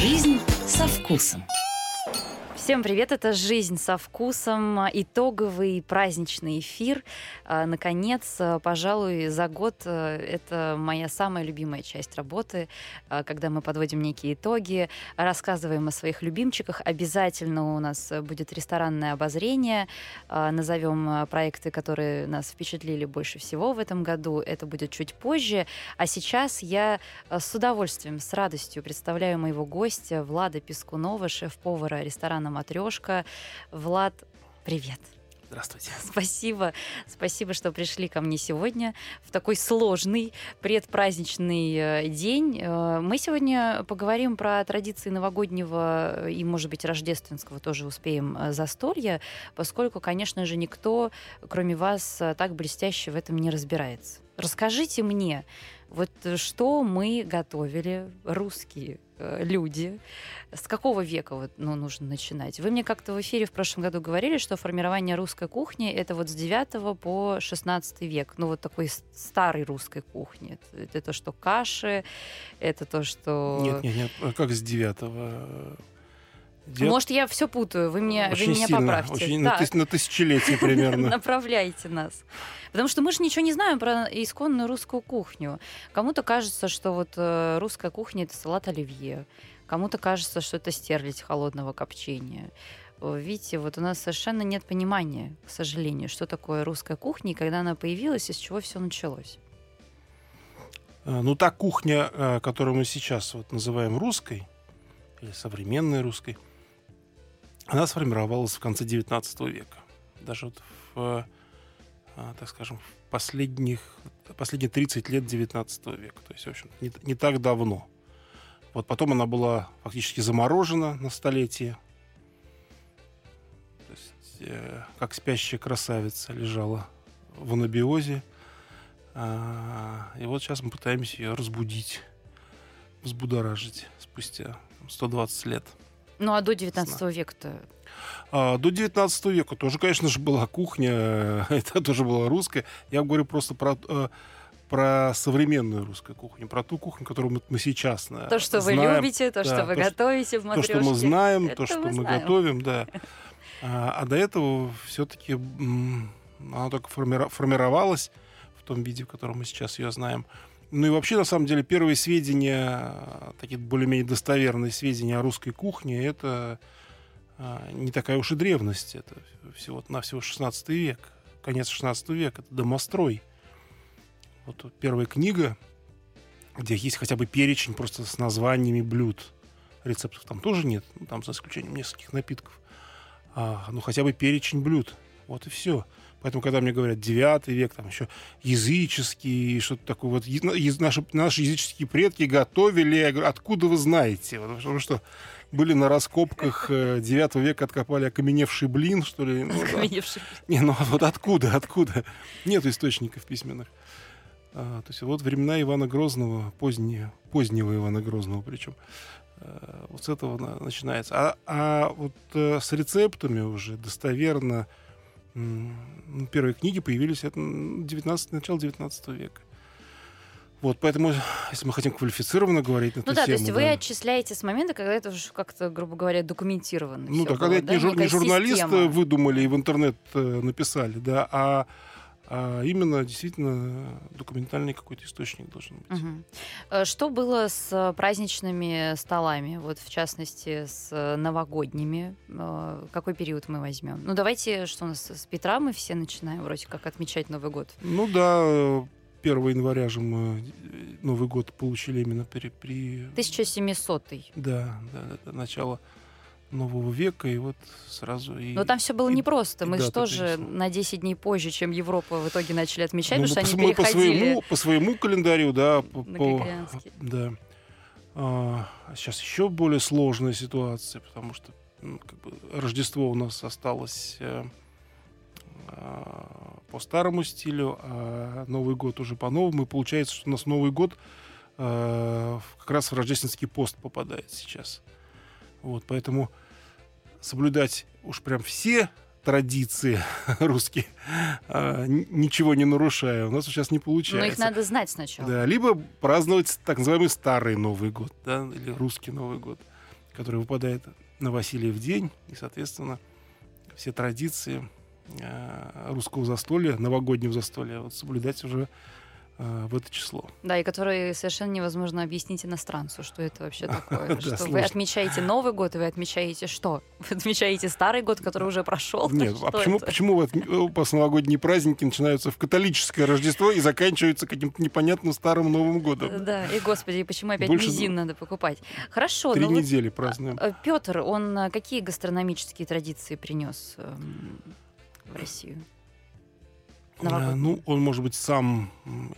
Жизнь со вкусом. Всем привет, это «Жизнь со вкусом», итоговый праздничный эфир. А, наконец, а, пожалуй, за год а, это моя самая любимая часть работы, когда мы подводим некие итоги, рассказываем о своих любимчиках. Обязательно у нас будет ресторанное обозрение, назовем проекты, которые нас впечатлили больше всего в этом году. Это будет чуть позже. А сейчас я с удовольствием, с радостью представляю моего гостя Влада Пескунова, шеф-повара ресторана матрешка. Влад, привет. Здравствуйте. Спасибо. Спасибо, что пришли ко мне сегодня в такой сложный предпраздничный э, день. Э, мы сегодня поговорим про традиции новогоднего и, может быть, рождественского тоже успеем э, застолья, поскольку, конечно же, никто, кроме вас, так блестяще в этом не разбирается. Расскажите мне, вот что мы готовили, русские Э, люди. С какого века вот, ну, нужно начинать? Вы мне как-то в эфире в прошлом году говорили, что формирование русской кухни это вот с 9 по 16 век. Ну, вот такой старой русской кухни. Это то, что каши, это то, что... Нет, нет, нет. А как с 9 Дед... Может, я все путаю, вы, мне, очень вы меня сильно, поправьте. Очень, на, тыс, на тысячелетие примерно. Направляйте нас. Потому что мы же ничего не знаем про исконную русскую кухню. Кому-то кажется, что вот э, русская кухня это салат оливье. Кому-то кажется, что это стерлядь холодного копчения. Видите, вот у нас совершенно нет понимания, к сожалению, что такое русская кухня и когда она появилась, из чего все началось. А, ну, та кухня, э, которую мы сейчас вот называем русской, или современной русской, она сформировалась в конце XIX века. Даже вот в, а, так скажем, в последних, последние 30 лет XIX века. То есть, в общем, не, не так давно. Вот потом она была фактически заморожена на столетие. То есть, э, как спящая красавица лежала в анабиозе. А, и вот сейчас мы пытаемся ее разбудить, взбудоражить спустя 120 лет. Ну а до 19 века-то? А, до 19 века тоже, конечно же, была кухня, это тоже была русская. Я говорю просто про э, про современную русскую кухню, про ту кухню, которую мы, мы сейчас э, То, что знаем. вы любите, то, да, что вы то, готовите в матрешке. То, что мы знаем, это то, что мы, знаем. готовим, да. А, а до этого все-таки она только формировалась в том виде, в котором мы сейчас ее знаем. Ну и вообще, на самом деле, первые сведения, такие более-менее достоверные сведения о русской кухне, это а, не такая уж и древность. Это всего на всего 16 век, конец 16 века. Это домострой. Вот первая книга, где есть хотя бы перечень просто с названиями блюд. Рецептов там тоже нет, ну, там за исключением нескольких напитков. А, ну хотя бы перечень блюд. Вот и все. Поэтому, когда мне говорят 9 век, там еще языческий, что-то такое, вот наши, наши языческие предки готовили, я говорю, откуда вы знаете? Потому что были на раскопках 9 э, века, откопали окаменевший блин, что ли. Ну, окаменевший. Да. Не, ну а вот откуда, откуда? Нет источников письменных. А, то есть вот времена Ивана Грозного, поздние, позднего Ивана Грозного причем, а, вот с этого начинается. А, а вот а, с рецептами уже достоверно первые книги появились это 19, начало 19 века. Вот, поэтому, если мы хотим квалифицированно говорить на ну эту да, тему... то есть вы отчисляете с момента, когда это уже как-то, грубо говоря, документировано. Ну да, было, когда это не, жур, не журналисты выдумали и в интернет э, написали, да, а а именно действительно документальный какой-то источник должен быть. Угу. Что было с праздничными столами, вот в частности с новогодними? Э, какой период мы возьмем? Ну давайте, что у нас с Петра мы все начинаем вроде как отмечать Новый год. Ну да, 1 января же мы Новый год получили именно при... при... 1700 Да, да, это начало нового века, и вот сразу... И, Но там все было непросто. Мы же тоже на 10 дней позже, чем Европа в итоге начали отмечать, ну, потому что они переходили... По своему, по своему календарю, да. По, по, да. А, сейчас еще более сложная ситуация, потому что ну, как бы, Рождество у нас осталось э, а, по старому стилю, а Новый год уже по-новому. И получается, что у нас Новый год э, как раз в рождественский пост попадает сейчас. Вот, поэтому соблюдать уж прям все традиции русские, а, ничего не нарушая, у нас сейчас не получается. Но их надо знать сначала. Да, либо праздновать так называемый старый Новый год, да, или русский Новый год. который выпадает на Васильев день. И, соответственно, все традиции э, русского застолья, новогоднего застолья, вот соблюдать уже в это число. Да, и которые совершенно невозможно объяснить иностранцу, что это вообще такое. Что вы отмечаете Новый год, и вы отмечаете что? Вы отмечаете Старый год, который уже прошел? Нет, а почему, почему у вас новогодние праздники начинаются в католическое Рождество и заканчиваются каким-то непонятным Старым Новым годом? Да, и, господи, почему опять мизин надо покупать? Хорошо. Три недели празднуем. Э, Петр, он какие гастрономические традиции принес эм, в Россию? Новогодний. Ну, он, может быть, сам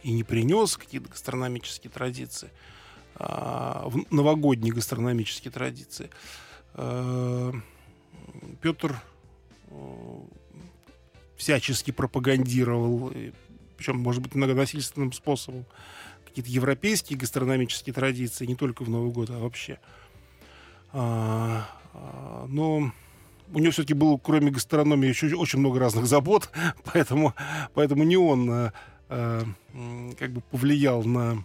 и не принес какие-то гастрономические традиции, а, новогодние гастрономические традиции. А, Петр всячески пропагандировал, причем, может быть, многонасильственным способом, какие-то европейские гастрономические традиции, не только в Новый год, а вообще. А, но у него все-таки было, кроме гастрономии, еще очень много разных забот, поэтому, поэтому не он э, э, как бы повлиял на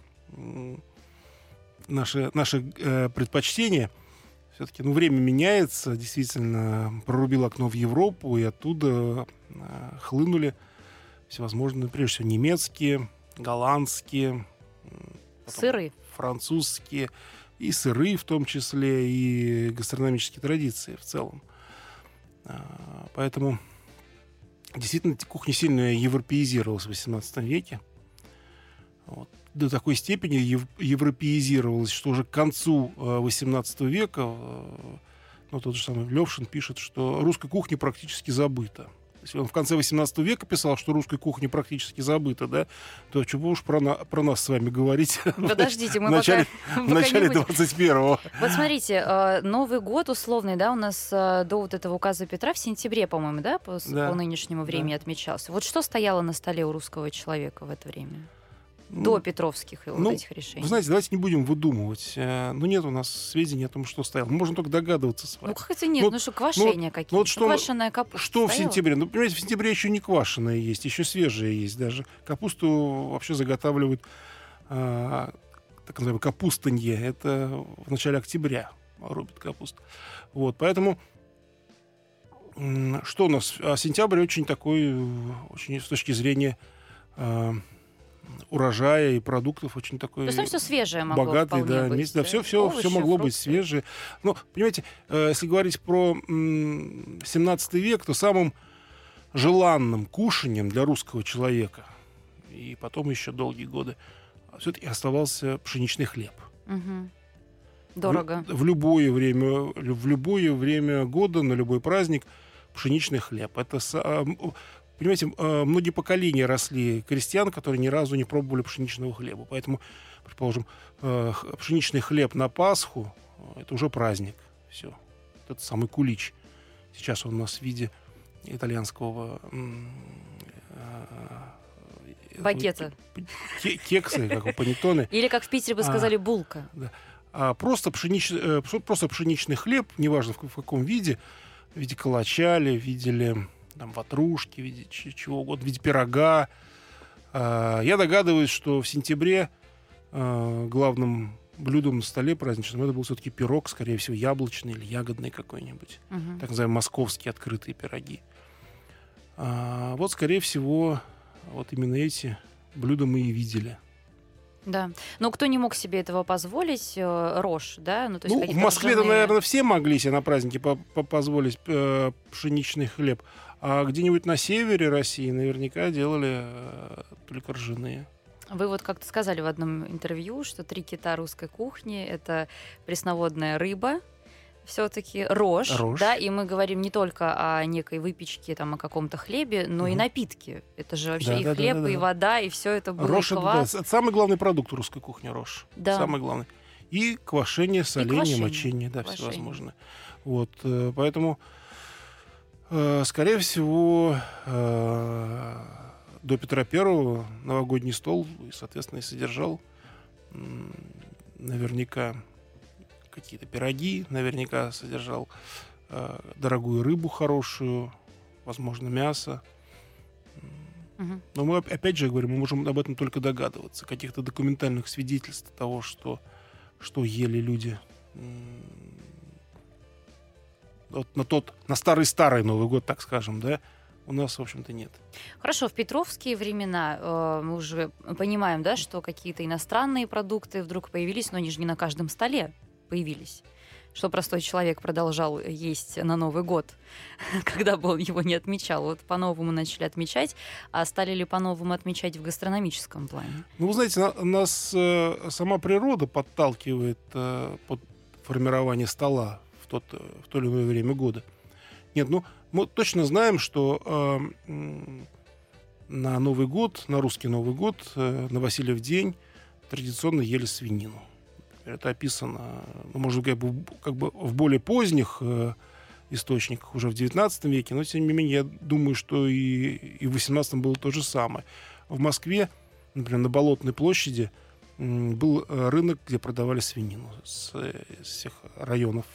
наши, наши э, предпочтения. Все-таки ну, время меняется, действительно, прорубил окно в Европу, и оттуда э, хлынули всевозможные, прежде всего, немецкие, голландские, сыры, французские, и сыры в том числе, и гастрономические традиции в целом. А, поэтому действительно кухня сильно европеизировалась в XVIII веке. Вот. До такой степени европеизировалась, что уже к концу XVIII века, э, ну, тот же самый Левшин пишет, что русская кухня практически забыта. Он в конце 18 века писал, что русская кухня практически забыта, да, то чего уж про, на, про нас с вами говорить Подождите, мы в начале, пока, в начале 21-го. Вот смотрите, э, Новый год условный, да, у нас э, до вот этого указа Петра в сентябре, по-моему, да, по, да. по нынешнему времени да. отмечался. Вот что стояло на столе у русского человека в это время? До Петровских ну, вот этих решений. Вы знаете, давайте не будем выдумывать. Э, ну, нет у нас сведений о том, что стояло. Мы можем только догадываться с вами. Ну, как это нет? Ну, ну что, квашения ну, какие-то? Ну, вот что, Квашеная капуста Что стояла? в сентябре? Ну, понимаете, в сентябре еще не квашеная есть, еще свежая есть даже. Капусту вообще заготавливают, а, так называемое капустанье. Это в начале октября рубят капусту. Вот, поэтому что у нас? А сентябрь очень такой, очень с точки зрения а, урожая и продуктов очень такой То есть там все свежее могло богатый, да, быть, да, все, все, Овощи, все могло фрукты. быть свежее. Но, понимаете, э, если говорить про 17 век, то самым желанным кушанием для русского человека и потом еще долгие годы все-таки оставался пшеничный хлеб. Угу. Дорого. В, в любое время, в любое время года, на любой праздник пшеничный хлеб. Это Понимаете, э, многие поколения росли крестьян, которые ни разу не пробовали пшеничного хлеба. Поэтому, предположим, э, пшеничный хлеб на Пасху э, – это уже праздник. Все. Это самый кулич. Сейчас он у нас в виде итальянского Багета. Кексы, как у панеттоны. Или, как в Питере бы а, сказали, булка. Да. А просто, пшеничный, просто пшеничный хлеб, неважно в, в каком виде, в виде калача ли, видели там, ватрушки, в виде чего угодно, в виде пирога. А, я догадываюсь, что в сентябре а, главным блюдом на столе праздничным это был все-таки пирог, скорее всего, яблочный или ягодный какой-нибудь. Угу. Так называемые московские открытые пироги. А, вот, скорее всего, вот именно эти блюда мы и видели. Да. Но кто не мог себе этого позволить, э, рожь, да? Ну, то есть ну в Москве-то, ржаные... наверное, все могли себе на празднике по -по позволить э, пшеничный хлеб. А где-нибудь на севере России наверняка делали э, только ржаные. Вы вот как-то сказали в одном интервью, что три кита русской кухни — это пресноводная рыба, все-таки рожь, рожь, да, и мы говорим не только о некой выпечке, там, о каком-то хлебе, но угу. и напитки. Это же вообще да, и да, хлеб, да, да, и вода, и все это было. Рожь это, да, самый главный продукт русской кухни, рожь. Да. Самый главный. И квашение, соление, и квашение. мочение, да, квашение. всевозможное. Вот, э, поэтому скорее всего, э, до Петра Первого новогодний стол, соответственно, и содержал наверняка какие-то пироги, наверняка содержал э, дорогую рыбу хорошую, возможно, мясо. Но мы, опять же, говорим, мы можем об этом только догадываться. Каких-то документальных свидетельств того, что, что ели люди вот на тот, на старый-старый Новый год, так скажем, да, у нас, в общем-то, нет. Хорошо, в петровские времена э, мы уже понимаем, да, что какие-то иностранные продукты вдруг появились, но они же не на каждом столе появились что простой человек продолжал есть на Новый год, когда бы он его не отмечал. Вот по-новому начали отмечать, а стали ли по-новому отмечать в гастрономическом плане? Ну, вы знаете, на, нас э, сама природа подталкивает э, под формирование стола в, тот, э, в то или иное время года. Нет, ну, мы точно знаем, что э, на Новый год, на русский Новый год, э, на Васильев день традиционно ели свинину. Это описано, ну, может быть, как бы, в более поздних э, источниках, уже в XIX веке, но, тем не менее, я думаю, что и, и в XVIII было то же самое. В Москве, например, на Болотной площади был э, рынок, где продавали свинину с, э, с всех районов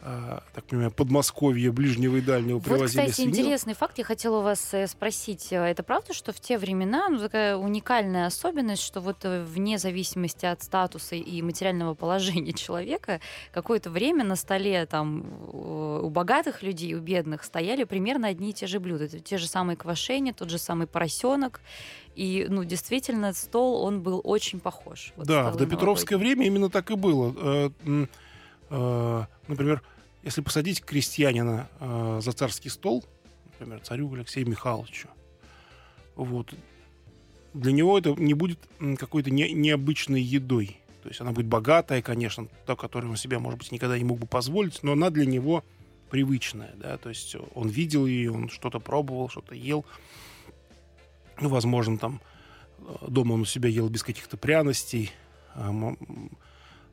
так понимаю, Подмосковье, ближнего и дальнего вот, привозили кстати, свинину. интересный факт. Я хотела у вас э, спросить. Э, это правда, что в те времена ну, такая уникальная особенность, что вот э, вне зависимости от статуса и материального положения человека, какое-то время на столе там у богатых людей, у бедных стояли примерно одни и те же блюда. Те же самые квашения, тот же самый поросенок. И, ну, действительно, стол, он был очень похож. Вот да, в допетровское время именно так и было например, если посадить крестьянина э, за царский стол, например, царю Алексею Михайловичу, вот, для него это не будет какой-то не, необычной едой. То есть она будет богатая, конечно, та, которую он себе, может быть, никогда не мог бы позволить, но она для него привычная, да, то есть он видел ее, он что-то пробовал, что-то ел. Ну, возможно, там э, дома он у себя ел без каких-то пряностей,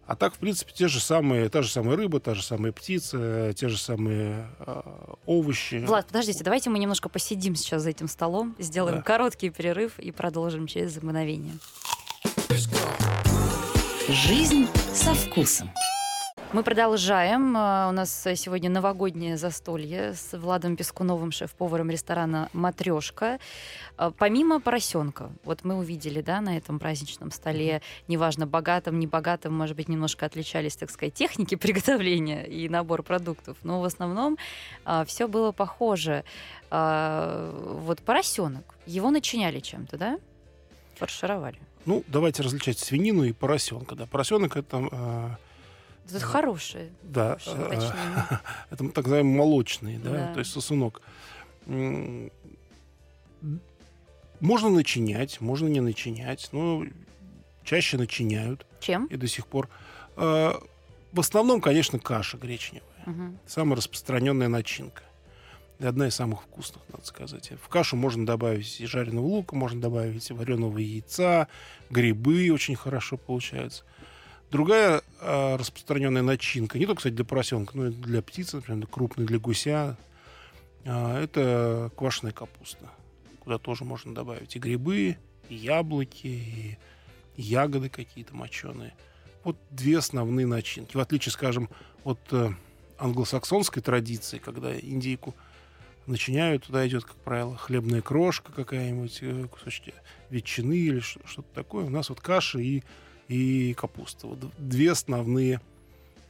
а, так, в принципе, те же самые, та же самая рыба, та же самая птица, те же самые э, овощи. Влад, подождите, давайте мы немножко посидим сейчас за этим столом, сделаем да. короткий перерыв и продолжим через мгновение. Жизнь со вкусом. Мы продолжаем. А, у нас сегодня новогоднее застолье с Владом Пескуновым, шеф-поваром ресторана «Матрешка». А, помимо поросенка, вот мы увидели, да, на этом праздничном столе, неважно, богатым, не богатым, может быть, немножко отличались, так сказать, техники приготовления и набор продуктов, но в основном а, все было похоже. Вот поросенок, его начиняли чем-то, да? Фаршировали. Ну, давайте различать свинину и поросенка. Да. Поросенок это это хорошие. Да. Это так называемый молочный, да, то есть сосунок. Можно начинять, можно не начинять, но чаще начиняют. Чем? И до сих пор. А, в основном, конечно, каша гречневая. Угу. Самая распространенная начинка. И одна из самых вкусных, надо сказать. В кашу можно добавить и жареного лука, можно добавить и вареного яйца, грибы очень хорошо получаются. Другая э, распространенная начинка, не только, кстати, для поросенка, но и для птицы, например, крупной, для гуся, э, это квашеная капуста, куда тоже можно добавить и грибы, и яблоки, и ягоды какие-то моченые. Вот две основные начинки. В отличие, скажем, от э, англосаксонской традиции, когда индейку начиняют, туда идет, как правило, хлебная крошка какая-нибудь, э, кусочки ветчины или что-то такое. У нас вот каша и и капуста. Вот две основные,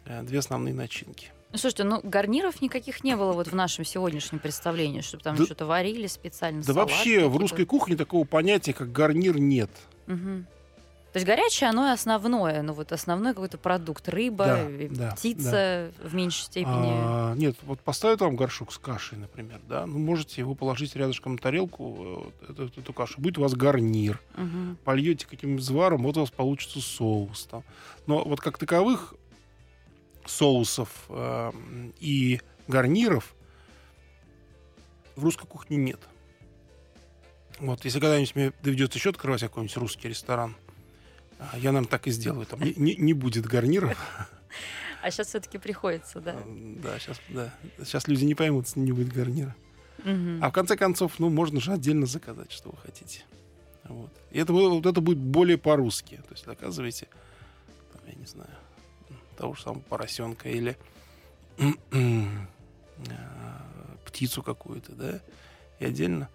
э, две основные начинки. Ну, слушайте, ну гарниров никаких не было вот в нашем сегодняшнем представлении, чтобы там да, что-то варили специально. Да вообще в русской кухне такого понятия, как гарнир, нет. Угу. То есть горячее, оно основное, ну вот основной какой-то продукт, рыба, да, да, птица да. в меньшей степени. А, нет, вот поставить вам горшок с кашей, например, да, ну можете его положить рядышком на тарелку, э, эту, эту кашу, будет у вас гарнир, угу. польете каким-нибудь зваром, вот у вас получится соус там. Но вот как таковых соусов э, и гарниров в русской кухне нет. Вот, если когда-нибудь мне доведется еще открывать какой-нибудь русский ресторан, я, нам так и сделаю. Там не, не, не будет гарниров. А сейчас все-таки приходится, да? Да, сейчас, да. Сейчас люди не поймут, не будет гарнира. Угу. А в конце концов, ну, можно же отдельно заказать, что вы хотите. Вот. И это, вот это будет более по-русски. То есть заказывайте, там, я не знаю, того же самого поросенка или а, птицу какую-то, да, и отдельно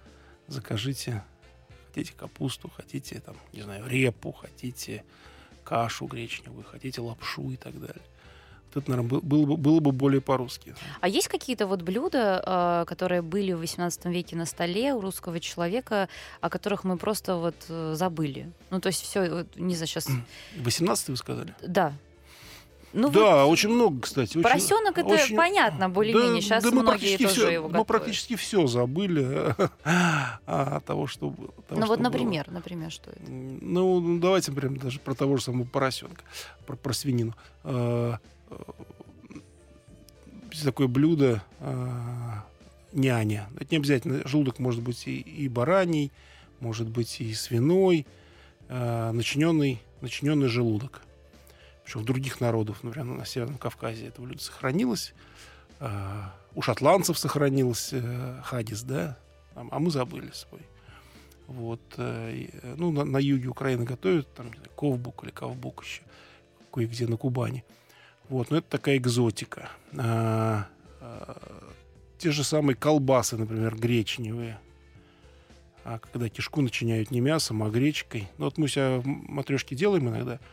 закажите хотите капусту, хотите, там, не знаю, репу, хотите кашу гречневую, хотите лапшу и так далее. это, наверное, было бы, было бы более по-русски. А есть какие-то вот блюда, а, которые были в XVIII веке на столе у русского человека, о которых мы просто вот э, забыли? Ну, то есть все, не знаю, сейчас... 18 вы сказали? Да. Ну, да, вот очень много, кстати. Поросенок очень, это очень... понятно, более-менее. Да, Сейчас да многие тоже все, его готовят. Мы практически все забыли от того, что было. Ну вот, например, было. например, что это? Ну, давайте, например, даже про того же самого поросенка, про, про свинину. А, такое блюдо а, няня. Это не обязательно. Желудок может быть и, и бараний, может быть и свиной, а, начиненный, начиненный желудок причем в других народов, например, на Северном Кавказе это блюдо сохранилось. А, у шотландцев сохранилось э, хадис, да, а, а мы забыли свой. Вот, э, ну, на, на юге Украины готовят, там, ковбук или ковбук еще, кое-где на Кубани. Вот, но это такая экзотика. А, а, те же самые колбасы, например, гречневые. А когда кишку начиняют не мясом, а гречкой. Ну, вот мы себя матрешки делаем иногда –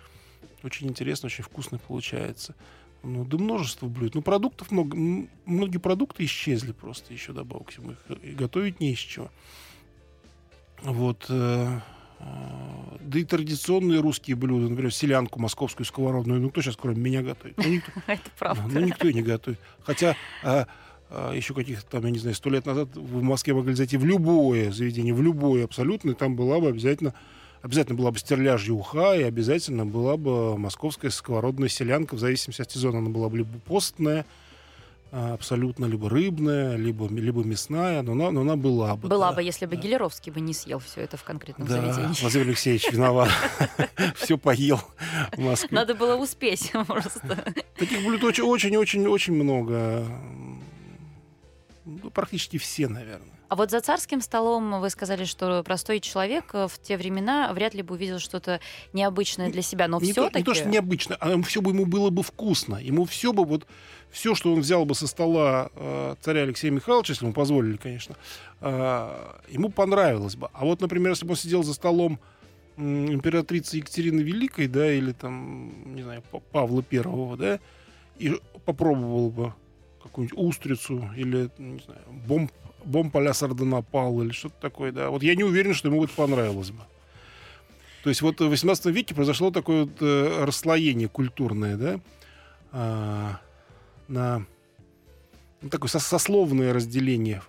очень интересно, очень вкусно получается. Ну, да множество блюд. Ну, продуктов много. Многие продукты исчезли просто еще добавок к всему. Их и готовить не из чего. Вот. Э, э, да и традиционные русские блюда, например, селянку московскую сковородную, ну кто сейчас кроме меня готовит? Ну, никто, Это правда. Ну, никто и не готовит. Хотя а, а, еще каких-то там, я не знаю, сто лет назад в Москве могли зайти в любое заведение, в любое абсолютно, и там была бы обязательно обязательно была бы стерляжья уха, и обязательно была бы московская сковородная селянка, в зависимости от сезона она была бы либо постная, а, абсолютно либо рыбная, либо, либо мясная, но она, но она была бы. Была да, бы, если бы да. Гелеровский бы не съел все это в конкретном да, заведении. Владимир Алексеевич виноват. Все поел в Москве. Надо было успеть просто. Таких блюд очень-очень-очень много. Ну, практически все, наверное. А вот за царским столом вы сказали, что простой человек в те времена вряд ли бы увидел что-то необычное для себя, но не все-таки... То, не то, что необычно, а все бы ему было бы вкусно. Ему все бы вот все, что он взял бы со стола э, царя Алексея Михайловича, если ему позволили, конечно, э, ему понравилось бы. А вот, например, если бы он сидел за столом э, императрицы Екатерины Великой, да, или там, не знаю, Павла Первого, да, и попробовал бы какую-нибудь устрицу или, не знаю, бомб бомб а сардонапал или что-то такое, да. Вот я не уверен, что ему это понравилось бы. То есть вот в 18 веке произошло такое вот э, расслоение культурное, да, а, на ну, такое сословное разделение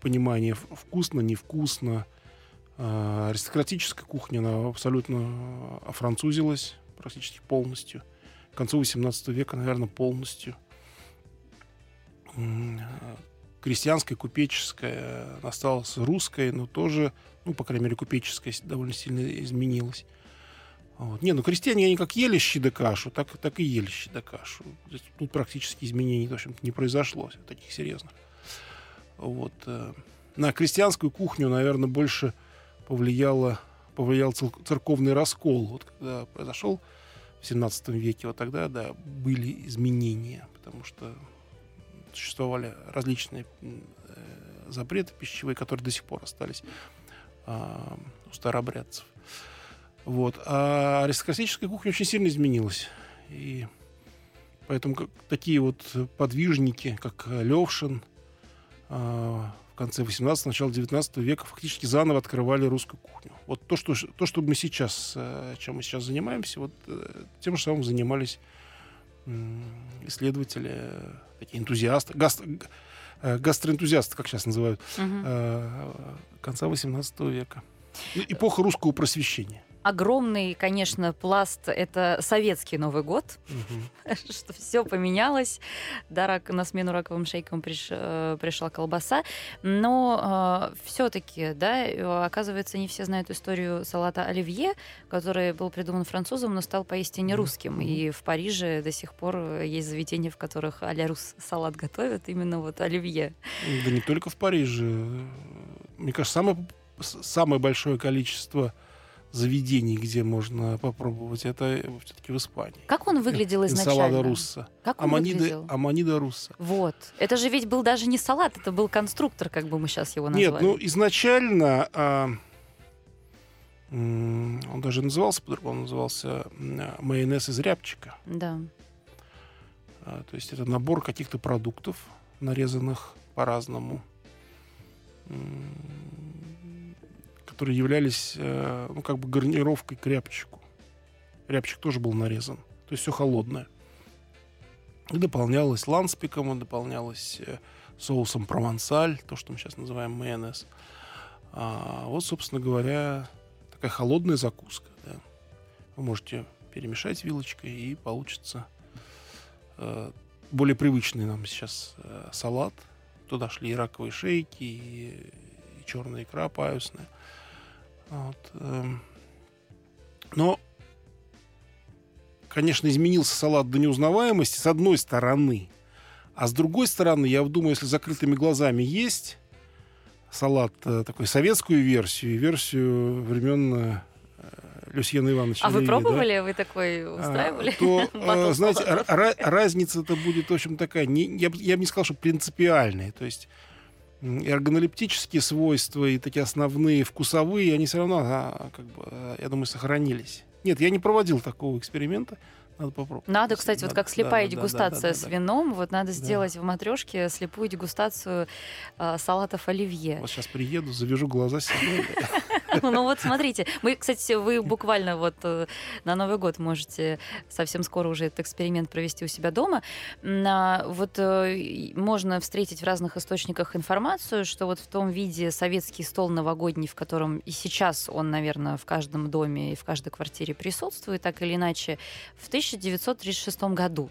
понимание вкусно, невкусно. А, аристократическая кухня, она абсолютно офранцузилась практически полностью. К концу 18 века, наверное, полностью крестьянская, купеческая осталась русской, но тоже, ну, по крайней мере, купеческая довольно сильно изменилась. Вот. Не, ну крестьяне, они как ели щи да кашу, так, так и ели щи да кашу. Тут практически изменений, в общем не произошло таких серьезных. Вот. Э, на крестьянскую кухню, наверное, больше повлияло, повлиял церковный раскол. Вот когда произошел в 17 веке, вот тогда, да, были изменения, потому что существовали различные э, запреты пищевые, которые до сих пор остались а, у старообрядцев. Вот. А аристократическая кухня очень сильно изменилась. И поэтому как, такие вот подвижники, как Левшин, а, в конце 18 начала 19 века фактически заново открывали русскую кухню. Вот то, что, то, что мы сейчас, э, чем мы сейчас занимаемся, вот э, тем же самым занимались исследователи такие энтузиасты, гаст, э, гастроэнтузиасты, как сейчас называют, угу. конца 18 века. Эпоха русского просвещения огромный, конечно, пласт — это советский Новый год, угу. что все поменялось. Да, рак, на смену раковым шейкам приш, э, пришла колбаса. Но э, все-таки, да, оказывается, не все знают историю салата оливье, который был придуман французом, но стал поистине русским. И в Париже до сих пор есть заведения, в которых а-ля рус салат готовят, именно вот оливье. Да не только в Париже. Мне кажется, самое, самое большое количество заведений, где можно попробовать, это все-таки в Испании. Как он выглядел изначально? Салада русса. Как он Аманида, выглядел? Аманида русса. Вот. Это же ведь был даже не салат, это был конструктор, как бы мы сейчас его назвали. Нет, ну изначально а, он даже назывался по-другому, назывался майонез из рябчика. Да. А, то есть это набор каких-то продуктов, нарезанных по-разному, которые являлись, э, ну, как бы гарнировкой к рябчику. Рябчик тоже был нарезан. То есть все холодное. И дополнялось ланспиком, и дополнялось э, соусом провансаль, то, что мы сейчас называем майонез. А вот, собственно говоря, такая холодная закуска. Да. Вы можете перемешать вилочкой, и получится э, более привычный нам сейчас э, салат. Туда шли и раковые шейки, и, и черная икра паюсная. Вот, э, но, конечно, изменился салат до неузнаваемости с одной стороны. А с другой стороны, я думаю, если закрытыми глазами есть салат, э, такой советскую версию, версию времен э, Люсьена Ивановича. А вы пробовали? Да? Вы такой а, устраивали? А, то, знаете, разница-то будет, в общем, такая, не, я, я бы не сказал, что принципиальная. То есть эргонолептические свойства и такие основные вкусовые, они все равно, а, как бы, я думаю, сохранились. Нет, я не проводил такого эксперимента. Надо попробовать. Надо, кстати, надо, вот как слепая да, дегустация да, да, да, с вином, вот надо сделать да. в матрешке слепую дегустацию э, салатов оливье. Вот сейчас приеду, завяжу глаза себе. Ну вот смотрите, мы, кстати, вы буквально вот э, на Новый год можете совсем скоро уже этот эксперимент провести у себя дома. Вот э, можно встретить в разных источниках информацию, что вот в том виде советский стол новогодний, в котором и сейчас он, наверное, в каждом доме и в каждой квартире присутствует, так или иначе, в 1936 году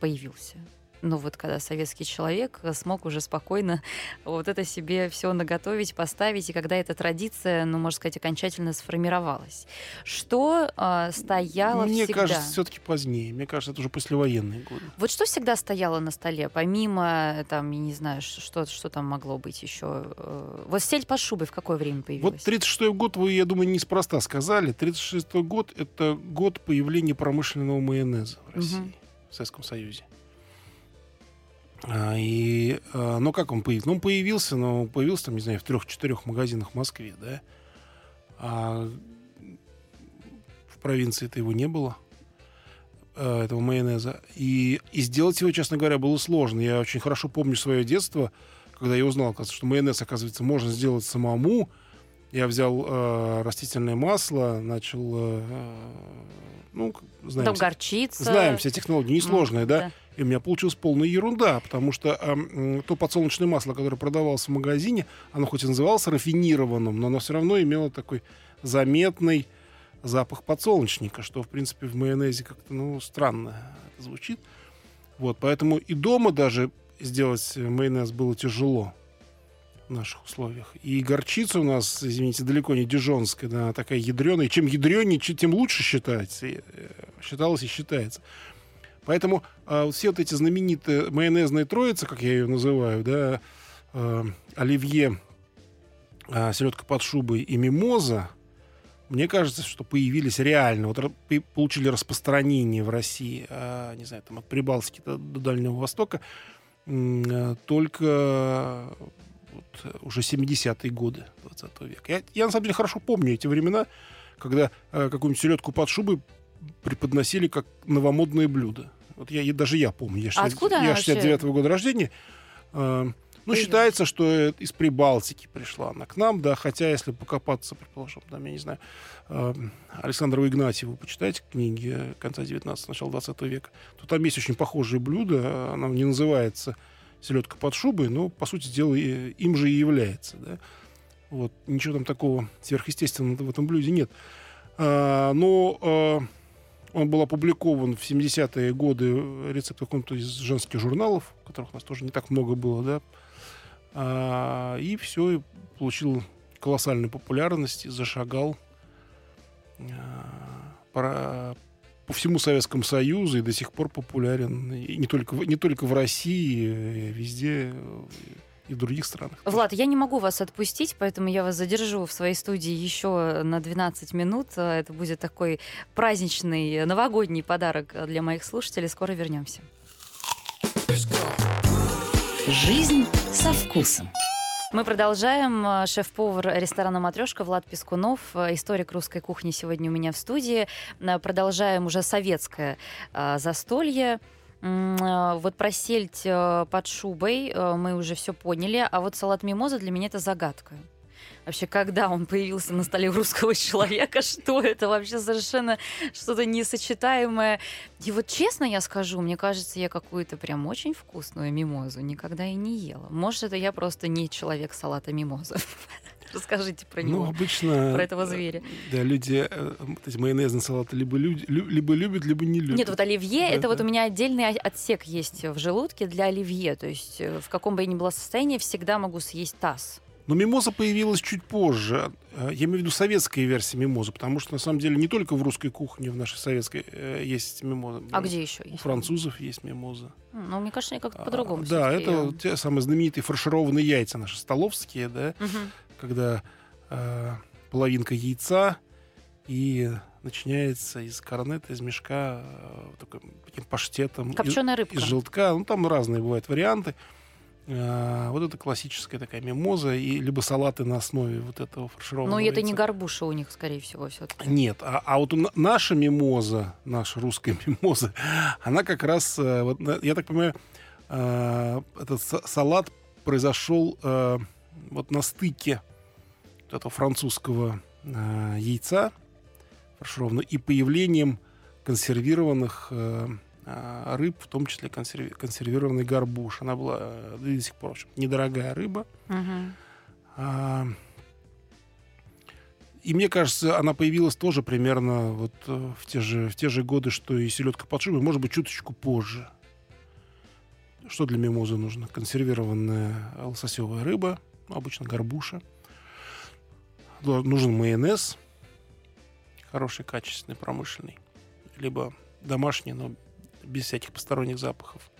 появился ну вот когда советский человек смог уже спокойно вот это себе все наготовить, поставить, и когда эта традиция, ну, можно сказать, окончательно сформировалась. Что э, стояло Мне всегда? кажется, все-таки позднее. Мне кажется, это уже послевоенные годы. Вот что всегда стояло на столе, помимо, там, я не знаю, что, что там могло быть еще? Э, вот стель под шубой в какое время появилась? Вот 36 год вы, я думаю, неспроста сказали. 36 год — это год появления промышленного майонеза в России, угу. в Советском Союзе. А, и, а, ну, как он появился? Ну, он появился, но появился там, не знаю, в трех-четырех магазинах в Москве, да. А в провинции это его не было, а, этого майонеза. И, и сделать его, честно говоря, было сложно. Я очень хорошо помню свое детство, когда я узнал, что майонез, оказывается, можно сделать самому. Я взял э, растительное масло, начал э, ну, знаем, Там горчица. Знаем все технологии, несложные, mm, да? да? И у меня получилась полная ерунда, потому что э, то подсолнечное масло, которое продавалось в магазине, оно хоть и называлось рафинированным, но оно все равно имело такой заметный запах подсолнечника, что, в принципе, в майонезе как-то, ну, странно звучит. Вот, поэтому и дома даже сделать майонез было тяжело наших условиях. И горчица у нас, извините, далеко не дижонская, она такая ядреная. Чем ядренее, тем лучше считается. Э, считалось и считается. Поэтому э, все вот эти знаменитые майонезные троицы, как я ее называю, да, э, оливье, э, селедка под шубой и мимоза, мне кажется, что появились реально, вот получили распространение в России, э, не знаю, там от Прибалтики до, до Дальнего Востока, э, только вот, уже 70-е годы 20 века. Я, я, на самом деле, хорошо помню эти времена, когда э, какую-нибудь селедку под шубой преподносили как новомодное блюдо. Вот я, даже я помню. Я, 60, а Откуда я 69-го года рождения. Э, ну, считается, что из Прибалтики пришла она к нам, да, хотя, если покопаться, предположим, там, я не знаю, э, Александрова Игнатьева, почитайте книги конца 19 начала 20 века, то там есть очень похожие блюда, она не называется селедка под шубой, но, по сути дела, им же и является, да. Вот, ничего там такого сверхъестественного в этом блюде нет. А, но а, он был опубликован в 70-е годы рецепт в каком-то из женских журналов, которых у нас тоже не так много было, да. А, и все, и получил колоссальную популярность, и зашагал а, по, по всему Советскому Союзу и до сих пор популярен и не только, не только в России, везде и в других странах. Влад, я не могу вас отпустить, поэтому я вас задержу в своей студии еще на 12 минут. Это будет такой праздничный новогодний подарок для моих слушателей. Скоро вернемся. Жизнь со вкусом. Мы продолжаем. Шеф-повар ресторана «Матрешка» Влад Пескунов, историк русской кухни сегодня у меня в студии. Продолжаем уже советское застолье. Вот про сельдь э, под шубой э, мы уже все поняли, а вот салат мимоза для меня это загадка. Вообще, когда он появился на столе русского человека, что это вообще совершенно что-то несочетаемое. И вот честно я скажу, мне кажется, я какую-то прям очень вкусную мимозу никогда и не ела. Может, это я просто не человек салата мимоза. Расскажите про него. Ну, обычно... Про этого зверя. Да, люди э, эти майонезные салаты либо, люди, либо любят, либо не любят. Нет, вот оливье, да, это да. вот у меня отдельный отсек есть в желудке для оливье. То есть э, в каком бы я ни была состоянии, всегда могу съесть таз. Но мимоза появилась чуть позже. Э, я имею в виду советская версия мимозы, потому что на самом деле не только в русской кухне, в нашей советской есть мимоза. А где еще есть? У французов есть мимоза. Ну, мне кажется, как-то по-другому. Да, это я... те самые знаменитые фаршированные яйца наши столовские, да, угу когда э, половинка яйца и начиняется из корнета, из мешка э, такой, таким паштетом. Копченая рыбка. Из желтка. Ну, там разные бывают варианты. Э, вот это классическая такая мимоза, и либо салаты на основе вот этого фаршированного Но это яйца. не горбуша у них, скорее всего, все-таки. Нет, а, а вот наша мимоза, наша русская мимоза, она как раз, э, вот, я так понимаю, э, этот салат произошел вот на стыке вот этого французского э, яйца фаршированного и появлением консервированных э, э, рыб, в том числе консерви- консервированный горбуш. Она была э, до сих пор, в общем, недорогая рыба. Uh-huh. А, и мне кажется, она появилась тоже примерно вот э, в те же, в те же годы, что и селедка под шубой, может быть, чуточку позже. Что для мимозы нужно? Консервированная лососевая рыба, обычно горбуша нужен майонез, хороший, качественный, промышленный, либо домашний, но без всяких посторонних запахов.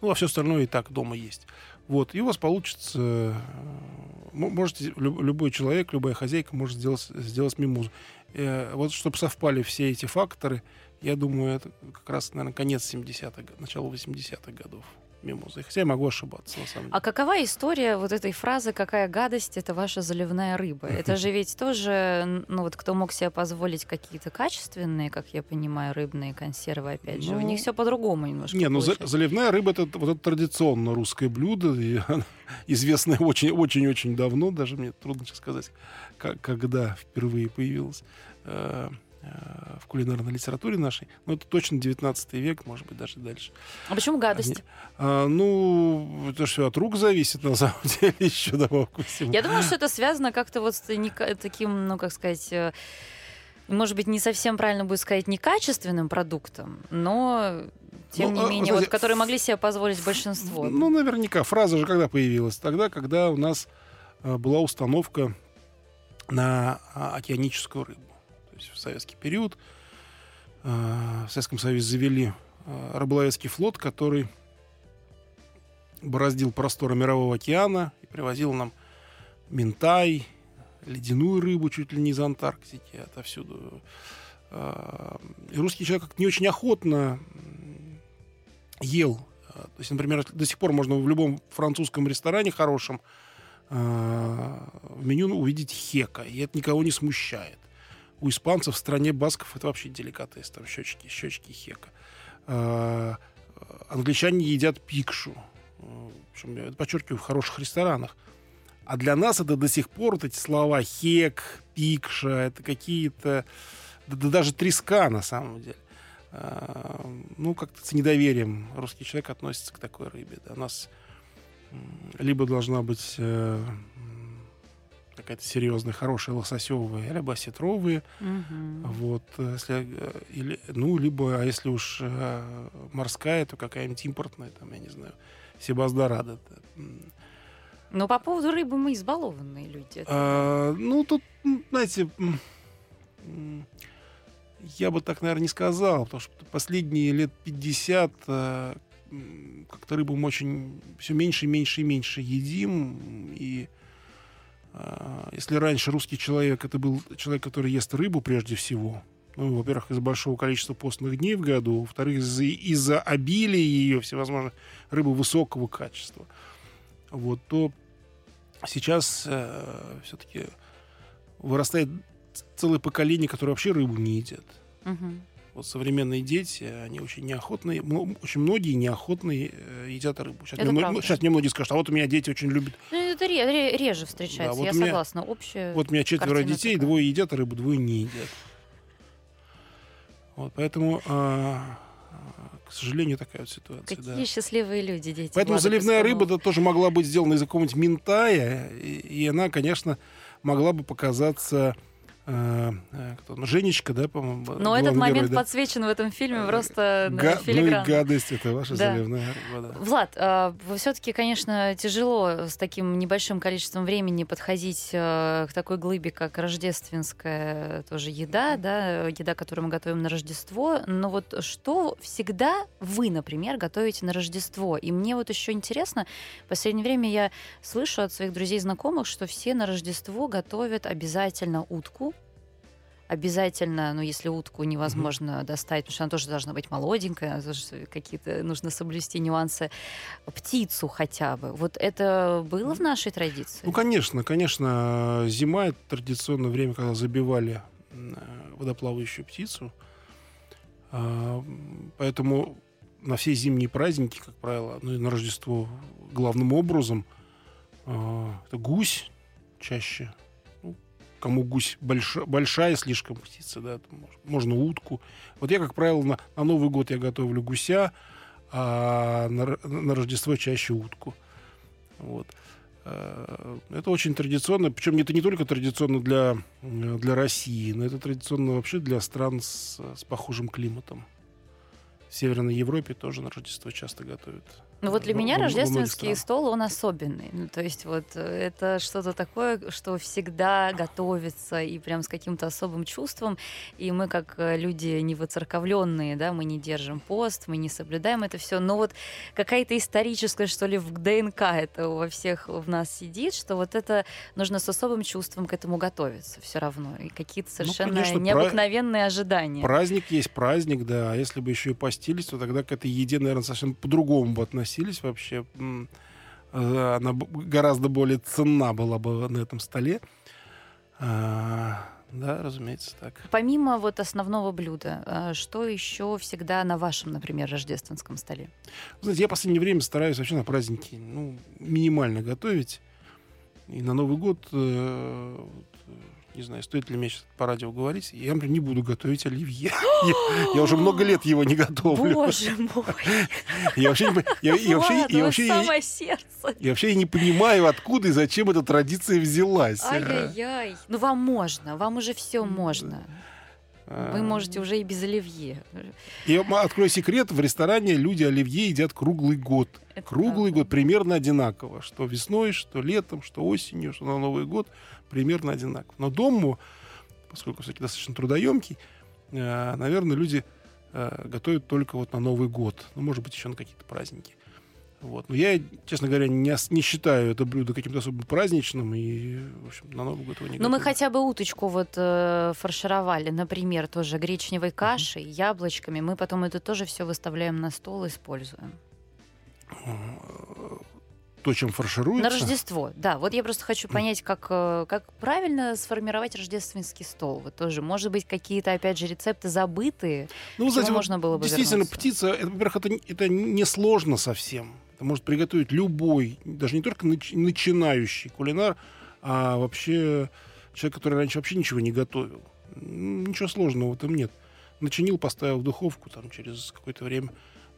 Ну, а все остальное и так дома есть. Вот, и у вас получится, э, можете, любой человек, любая хозяйка может сделать, сделать мимозу. Э, вот, чтобы совпали все эти факторы, я думаю, это как раз, наверное, конец 70-х, начало 80-х годов мимозой. Хотя я могу ошибаться, на самом деле. А какова история вот этой фразы «какая гадость, это ваша заливная рыба»? Это же ведь тоже, ну вот кто мог себе позволить какие-то качественные, как я понимаю, рыбные консервы, опять же, ну, у них все по-другому немножко Не, ну заливная рыба это вот это традиционно русское блюдо, известное очень-очень-очень давно, даже мне трудно сейчас сказать, когда впервые появилось Э, в кулинарной литературе нашей. Но это точно 19 век, может быть, даже дальше. А почему гадость? Они, а, ну, это все от рук зависит, на самом деле, еще добавку всему. Я думаю, что это связано как-то вот с таким, ну, как сказать, э, может быть, не совсем правильно будет сказать некачественным продуктом, но тем ну, не менее, знаете, вот, которые могли себе позволить большинство. Ну, наверняка. Фраза же когда появилась? Тогда, когда у нас э, была установка на а, океаническую рыбу в советский период э, в Советском Союзе завели э, рыболовецкий флот, который бороздил просторы Мирового океана и привозил нам ментай, ледяную рыбу чуть ли не из Антарктики, отовсюду. Э, и русский человек как не очень охотно ел. То есть, например, до сих пор можно в любом французском ресторане хорошем в меню увидеть хека, и это никого не смущает у испанцев в стране басков это вообще деликатес, там щечки, щечки хека. А, англичане едят пикшу. Причем, я это подчеркиваю, в хороших ресторанах. А для нас это до сих пор вот эти слова хек, пикша, это какие-то... Да, да даже треска на самом деле. А, ну, как-то с недоверием русский человек относится к такой рыбе. Да. У нас либо должна быть э, какая-то серьезная, хорошая лососевая, либо осетровые. Угу. Вот, э, если, э, или, ну, либо, а если уж э, морская, то какая-нибудь импортная, там, я не знаю, Себаздорадо. Но по поводу рыбы мы избалованные люди. А, ну, тут, знаете, я бы так, наверное, не сказал, потому что последние лет 50 как-то рыбу мы очень все меньше и меньше и меньше едим, и если раньше русский человек это был человек, который ест рыбу прежде всего, ну, во-первых, из-за большого количества постных дней в году, во-вторых, из-за, из-за обилия ее всевозможных рыбы высокого качества, вот, то сейчас э, все-таки вырастает целое поколение, которое вообще рыбу не едят. Угу. Вот современные дети, они очень неохотные, очень многие неохотные э, едят рыбу. Сейчас, это мне, сейчас мне многие скажут, а вот у меня дети очень любят. Ну, это реже встречается, да, вот я меня, согласна. Общая вот у меня четверо детей, такая. двое едят рыбу, двое не едят. Вот, поэтому, а, к сожалению, такая вот ситуация. Какие да. счастливые люди, дети. Поэтому заливная рыба да, тоже могла быть сделана из какого-нибудь ментая, и, и она, конечно, могла бы показаться кто, ну, Женечка, да, по-моему. Но этот момент герой, да? подсвечен в этом фильме э, просто Га- Ну и гадость, это ваша да. заливная вода. Влад, э, все-таки, конечно, тяжело с таким небольшим количеством времени подходить э, к такой глыбе, как рождественская тоже еда, да, еда, которую мы готовим на Рождество. Но вот что всегда вы, например, готовите на Рождество? И мне вот еще интересно, в последнее время я слышу от своих друзей и знакомых, что все на Рождество готовят обязательно утку, обязательно, ну, если утку невозможно mm-hmm. достать, потому что она тоже должна быть молоденькая, какие-то нужно соблюсти нюансы, птицу хотя бы. Вот это было в нашей традиции? Ну, конечно, конечно. Зима — это традиционное время, когда забивали водоплавающую птицу. А, поэтому на все зимние праздники, как правило, ну и на Рождество главным образом, а, это гусь чаще, кому гусь больш, большая слишком птица, да, можно утку. Вот я, как правило, на, на Новый год я готовлю гуся, а на, на Рождество чаще утку. Вот. Э, это очень традиционно, причем это не только традиционно для, для России, но это традиционно вообще для стран с, с похожим климатом. В Северной Европе тоже на Рождество часто готовят ну вот для меня рождественский стол, он особенный. Ну, то есть вот э, это что-то такое, что всегда готовится и прям с каким-то особым чувством. И мы как э, люди невоцерковленные, да, мы не держим пост, мы не соблюдаем это все. Но вот какая-то историческая, что ли, в ДНК это во всех в нас сидит, что вот это нужно с особым чувством к этому готовиться все равно. И какие-то ну, совершенно ну, конечно, необыкновенные ожидания. Праздник есть праздник, да. А если бы еще и постились, то тогда к этой еде, наверное, совсем по-другому бы относились относились вообще. Э, она гораздо более ценна была бы на этом столе. А, да, разумеется, так. Помимо вот основного блюда, э, что еще всегда на вашем, например, рождественском столе? Знаете, я в последнее время стараюсь вообще на праздники ну, минимально готовить. И на Новый год э, не знаю, стоит ли мне сейчас по радио говорить, я, например, не буду готовить оливье. я, я уже много лет его не готовлю. Боже мой! я вообще, я, я вообще, я вообще, самое сердце. я вообще не понимаю, откуда и зачем эта традиция взялась. Ай-яй-яй. Ну, вам можно, вам уже все можно. Вы а. можете уже и без оливье. Я открою секрет, в ресторане люди оливье едят круглый год. Это круглый правда. год примерно одинаково. Что весной, что летом, что осенью, что на Новый год примерно одинаково. Но дому, поскольку все-таки достаточно трудоемкий, э, наверное, люди э, готовят только вот на Новый год. Ну, может быть, еще на какие-то праздники. Вот. Но я, честно говоря, не, не считаю это блюдо каким-то особо праздничным, и, в общем, на Новый год его не Но мы хотя бы уточку вот э, фаршировали, например, тоже гречневой кашей, uh-huh. яблочками. Мы потом это тоже все выставляем на стол, используем то, чем фаршируется. На Рождество, да. Вот я просто хочу понять, как, э, как правильно сформировать рождественский стол. Вот тоже, может быть, какие-то, опять же, рецепты забытые, ну, знаете, можно было бы Действительно, вернуться. птица, это, во-первых, это, это не сложно совсем. Это может приготовить любой, даже не только нач- начинающий кулинар, а вообще человек, который раньше вообще ничего не готовил. Ничего сложного в этом нет. Начинил, поставил в духовку, там через какое-то время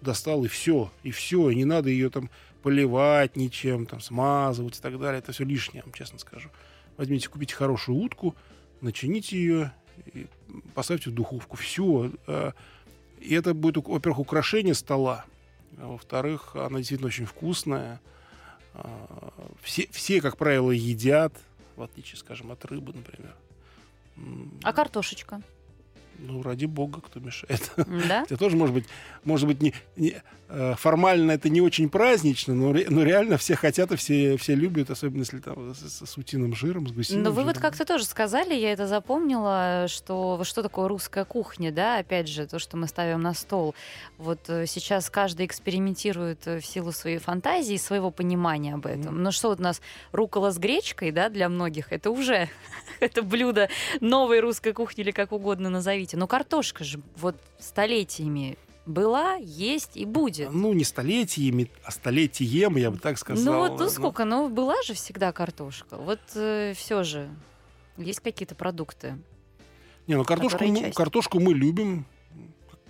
достал, и все, и все, и не надо ее там поливать ничем, там, смазывать и так далее. Это все лишнее, вам честно скажу. Возьмите, купите хорошую утку, начините ее, и поставьте в духовку. Все. А, и это будет, во-первых, украшение стола. А во-вторых, она действительно очень вкусная. А, все, все, как правило, едят, в отличие, скажем, от рыбы, например. А картошечка? Ну, ради бога, кто мешает. Да? Это тоже может быть, может быть, не, не, э, формально это не очень празднично, но, но реально все хотят и все, все любят, особенно если там с, с утиным жиром, с гусиным Но вы жиром. вот как-то тоже сказали, я это запомнила, что что такое русская кухня, да, опять же, то, что мы ставим на стол. Вот э, сейчас каждый экспериментирует э, в силу своей фантазии, своего понимания об этом. Mm. Но что вот у нас рукола с гречкой, да, для многих, это уже это блюдо новой русской кухни или как угодно назовите говорите. Но картошка же вот столетиями была, есть и будет. Ну, не столетиями, а столетием, я бы так сказал. Ну, вот ну, сколько, ну, была же всегда картошка. Вот э, все же есть какие-то продукты. Не, ну картошку, мы, картошку мы любим.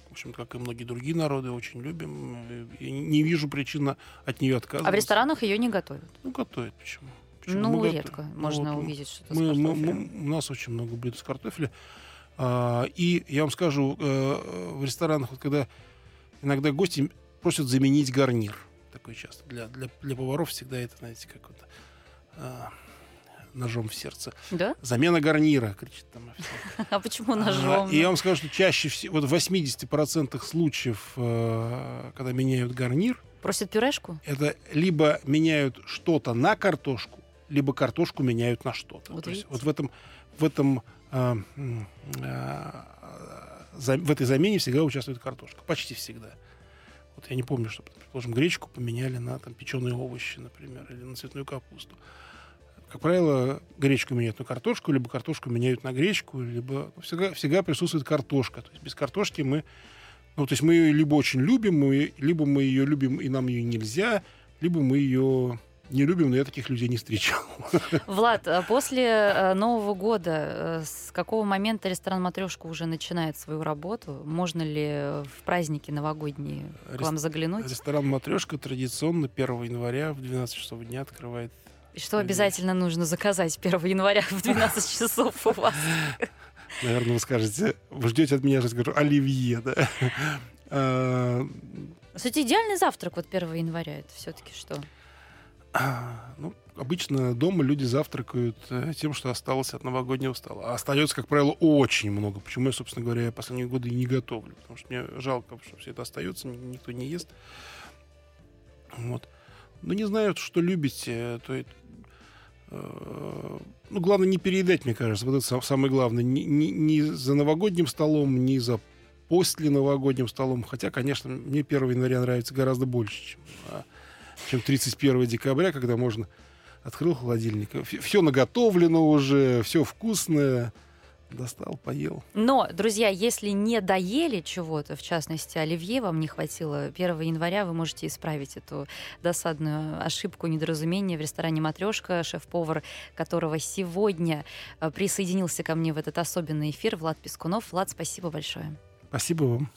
В общем, как и многие другие народы, очень любим. Я не вижу причин от нее отказываться. А в ресторанах ее не готовят? Ну, готовят. Почему? Почему? Ну, мы редко готовим? можно ну, вот, увидеть что-то мы, с картофелем. Мы, мы, у нас очень много блюд с картофеля. А, и я вам скажу, э, в ресторанах, вот когда иногда гости просят заменить гарнир, такое часто. Для, для, для поваров всегда это, знаете, как вот а, ножом в сердце. Да? Замена гарнира, кричит там. А почему ножом? И я вам скажу, что чаще всего, вот в 80% случаев, э, когда меняют гарнир, Просят пюрешку? Это либо меняют что-то на картошку, либо картошку меняют на что-то. Вот, То есть, вот в этом, в этом за, в этой замене всегда участвует картошка. Почти всегда. Вот я не помню, что, предположим, гречку поменяли на там, печеные овощи, например, или на цветную капусту. Как правило, гречку меняют на картошку, либо картошку меняют на гречку, либо всегда, всегда присутствует картошка. То есть без картошки мы ну, то есть мы ее либо очень любим, мы, либо мы ее любим, и нам ее нельзя, либо мы ее не любим, но я таких людей не встречал. Влад, а после э, Нового года э, с какого момента ресторан «Матрешка» уже начинает свою работу? Можно ли в праздники новогодние к вам заглянуть? Ресторан «Матрешка» традиционно 1 января в 12 часов дня открывает и что обязательно нужно заказать 1 января в 12 часов у вас? Наверное, вы скажете, вы ждете от меня, я скажу, оливье, да? Кстати, идеальный завтрак вот 1 января, это все-таки что? Ну, обычно дома люди завтракают э, тем, что осталось от новогоднего стола. А остается, как правило, очень много. Почему я, собственно говоря, последние годы и не готовлю. Потому что мне жалко, что все это остается, никто не ест. Вот. Ну, не знаю, что любите. То есть, э, ну, главное не переедать, мне кажется. Вот это самое главное. Ни, ни, ни за новогодним столом, ни за после новогодним столом. Хотя, конечно, мне 1 января нравится гораздо больше, чем, а, чем 31 декабря, когда можно открыл холодильник. Все наготовлено уже, все вкусное достал, поел. Но, друзья, если не доели чего-то, в частности, оливье вам не хватило 1 января, вы можете исправить эту досадную ошибку, недоразумение в ресторане «Матрешка», шеф-повар которого сегодня э, присоединился ко мне в этот особенный эфир, Влад Пескунов. Влад, спасибо большое. Спасибо вам.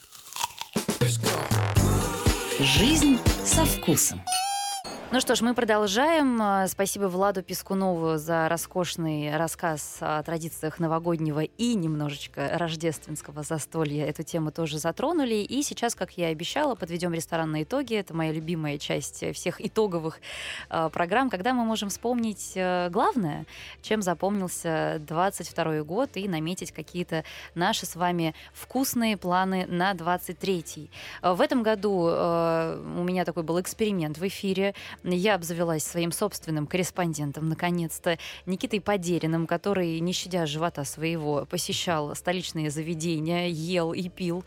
Жизнь со вкусом. Ну что ж, мы продолжаем. А, спасибо Владу Пескунову за роскошный рассказ о традициях новогоднего и немножечко рождественского застолья. Эту тему тоже затронули. И сейчас, как я и обещала, подведем ресторанные итоги. Это моя любимая часть всех итоговых э, программ, когда мы можем вспомнить э, главное, чем запомнился 22 год и наметить какие-то наши с вами вкусные планы на 23-й. В этом году э, у меня такой был эксперимент в эфире я обзавелась своим собственным корреспондентом, наконец-то, Никитой Подериным, который, не щадя живота своего, посещал столичные заведения, ел и пил.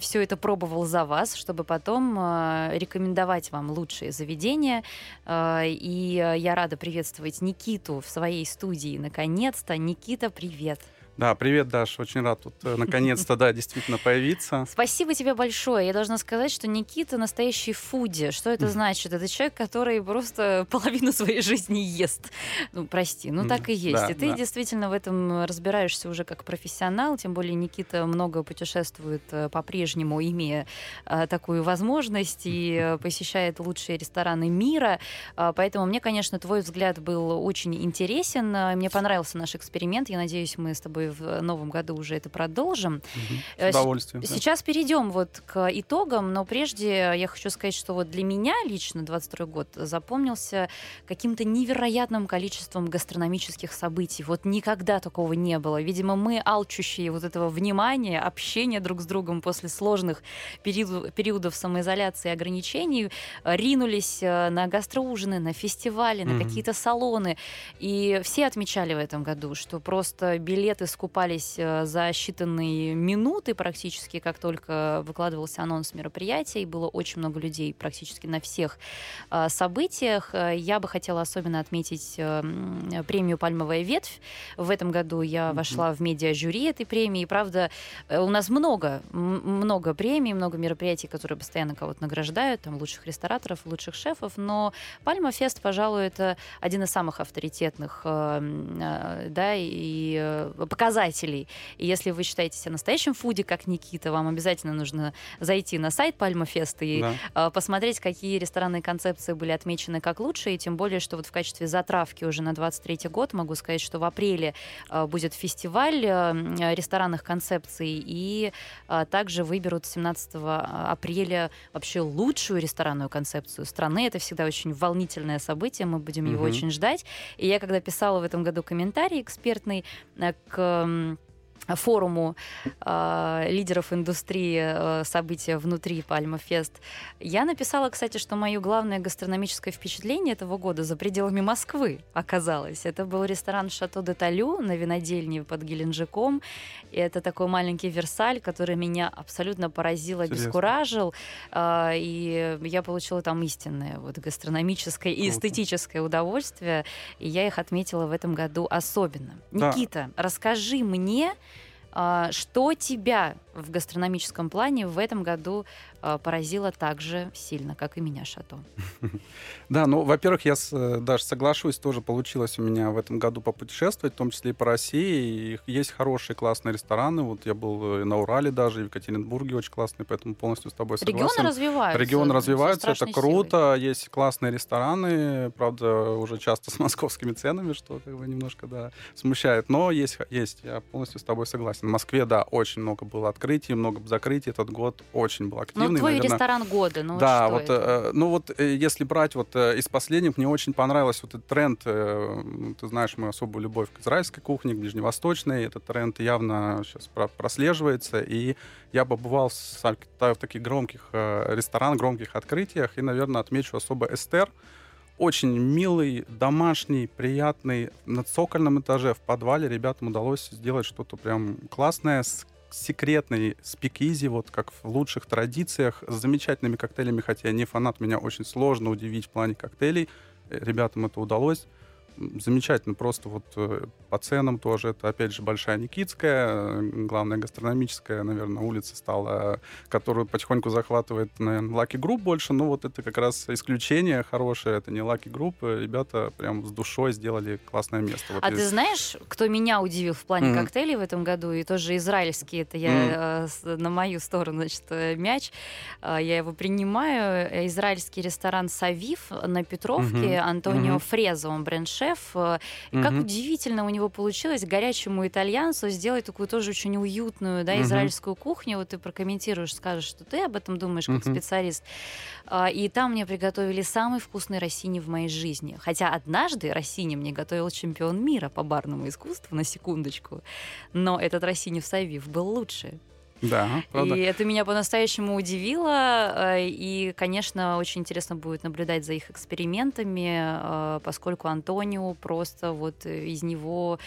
Все это пробовал за вас, чтобы потом э, рекомендовать вам лучшие заведения. Э, и я рада приветствовать Никиту в своей студии. Наконец-то. Никита, привет. Да, привет, Даш. Очень рад тут э, наконец-то, да, действительно появиться. Спасибо тебе большое. Я должна сказать, что Никита настоящий фуди. Что это значит? Это человек, который просто половину своей жизни ест. Ну, прости, ну так и есть. Да, и ты да. действительно в этом разбираешься уже как профессионал. Тем более Никита много путешествует э, по-прежнему, имея а, такую возможность и посещает лучшие рестораны мира. А, поэтому мне, конечно, твой взгляд был очень интересен. Мне понравился наш эксперимент. Я надеюсь, мы с тобой в новом году уже это продолжим. Угу. С удовольствием. Сейчас да. перейдем вот к итогам, но прежде я хочу сказать, что вот для меня лично 22 год запомнился каким-то невероятным количеством гастрономических событий. Вот никогда такого не было. Видимо, мы, алчущие вот этого внимания, общения друг с другом после сложных период, периодов самоизоляции и ограничений, ринулись э, на гастроужины, на фестивали, на mm-hmm. какие-то салоны. И все отмечали в этом году, что просто билеты раскупались э, за считанные минуты практически, как только выкладывался анонс мероприятия, и было очень много людей практически на всех э, событиях. Я бы хотела особенно отметить премию «Пальмовая ветвь». В этом году я вошла в медиа-жюри этой премии. И, правда, у нас много, много премий, много мероприятий, которые постоянно кого-то награждают, там, лучших рестораторов, лучших шефов, но «Пальма Фест», пожалуй, это один из самых авторитетных да, и э, показателей. И если вы считаете себя настоящим фуди, как Никита, вам обязательно нужно зайти на сайт Пальма Фест и да. А, посмотреть, какие ресторанные концепции были отмечены как лучшие, и тем более, что вот в качестве затравки уже на 23 год могу сказать, что в апреле а, будет фестиваль э, ресторанных концепций, и а, также выберут 17 апреля вообще лучшую ресторанную концепцию страны. Это всегда очень волнительное событие, мы будем его очень ждать. И я, когда писала в этом году комментарий экспертный э, к форуму э, лидеров индустрии э, события внутри Пальма Фест. Я написала, кстати, что мое главное гастрономическое впечатление этого года за пределами Москвы оказалось. Это был ресторан «Шато де Талю» на винодельне под Геленджиком. И это такой маленький Версаль, который меня абсолютно поразил, обескуражил. Э, и я получила там истинное вот, гастрономическое и эстетическое удовольствие. И я их отметила в этом году особенно. Да. Никита, расскажи мне, что тебя в гастрономическом плане в этом году э, поразило так же сильно, как и меня Шато. Да, ну, во-первых, я с, даже соглашусь, тоже получилось у меня в этом году попутешествовать, в том числе и по России. И есть хорошие, классные рестораны. Вот я был и на Урале даже, и в Екатеринбурге очень классные, поэтому полностью с тобой согласен. Регионы развиваются. Регионы развиваются, это круто. Силой. Есть классные рестораны, правда, уже часто с московскими ценами, что как бы немножко, да, смущает. Но есть, есть, я полностью с тобой согласен. В Москве, да, очень много было открытий, много закрытий. Этот год очень был активный. Ну, твой наверное. ресторан года, ну Да, вот, вот э, ну вот э, если брать вот э, из последних, мне очень понравился вот этот тренд, э, ты знаешь мою особую любовь к израильской кухне, к ближневосточной, этот тренд явно сейчас прослеживается, и я побывал в, в таких громких э, ресторанах, громких открытиях, и, наверное, отмечу особо Эстер, очень милый, домашний, приятный. На цокольном этаже в подвале ребятам удалось сделать что-то прям классное с секретный спикизи, вот как в лучших традициях, с замечательными коктейлями, хотя я не фанат, меня очень сложно удивить в плане коктейлей. Э, ребятам это удалось замечательно, просто вот э, по ценам тоже. Это, опять же, Большая Никитская, главная гастрономическая, наверное, улица стала, которую потихоньку захватывает, наверное, Lucky Group больше. Но вот это как раз исключение хорошее. Это не Lucky Group. Ребята прям с душой сделали классное место. Вот а из... ты знаешь, кто меня удивил в плане mm-hmm. коктейлей в этом году? И тоже израильский. Это я mm-hmm. на мою сторону, значит, э, мяч. Я его принимаю. Израильский ресторан «Савив» на Петровке. Mm-hmm. Антонио mm-hmm. Фрезо, он бренд-шеф шеф. Mm-hmm. Как удивительно у него получилось горячему итальянцу сделать такую тоже очень уютную, да, израильскую кухню. Вот ты прокомментируешь, скажешь, что ты об этом думаешь как специалист. А, и там мне приготовили самый вкусный рассини в моей жизни. Хотя однажды рассини мне готовил чемпион мира по барному искусству, на секундочку. Но этот рассини в Савив был лучше. Да, правда. И это меня по-настоящему удивило. Э, и, конечно, очень интересно будет наблюдать за их экспериментами, э, поскольку Антонио просто вот из него